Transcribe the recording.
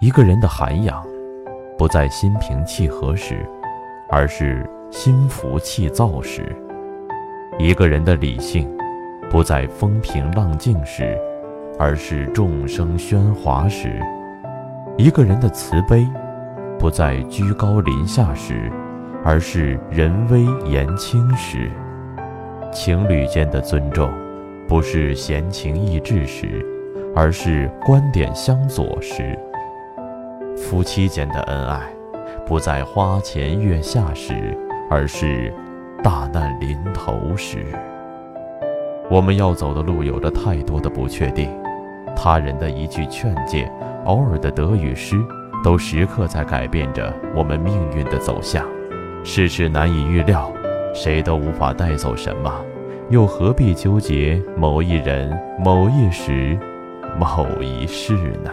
一个人的涵养，不在心平气和时，而是心浮气躁时；一个人的理性，不在风平浪静时，而是众生喧哗时；一个人的慈悲，不在居高临下时，而是人微言轻时；情侣间的尊重，不是闲情逸致时，而是观点相左时；夫妻间的恩爱，不在花前月下时，而是大难临头时。我们要走的路有着太多的不确定，他人的一句劝诫，偶尔的得与失，都时刻在改变着我们命运的走向。世事难以预料，谁都无法带走什么，又何必纠结某一人、某一时、某一事呢？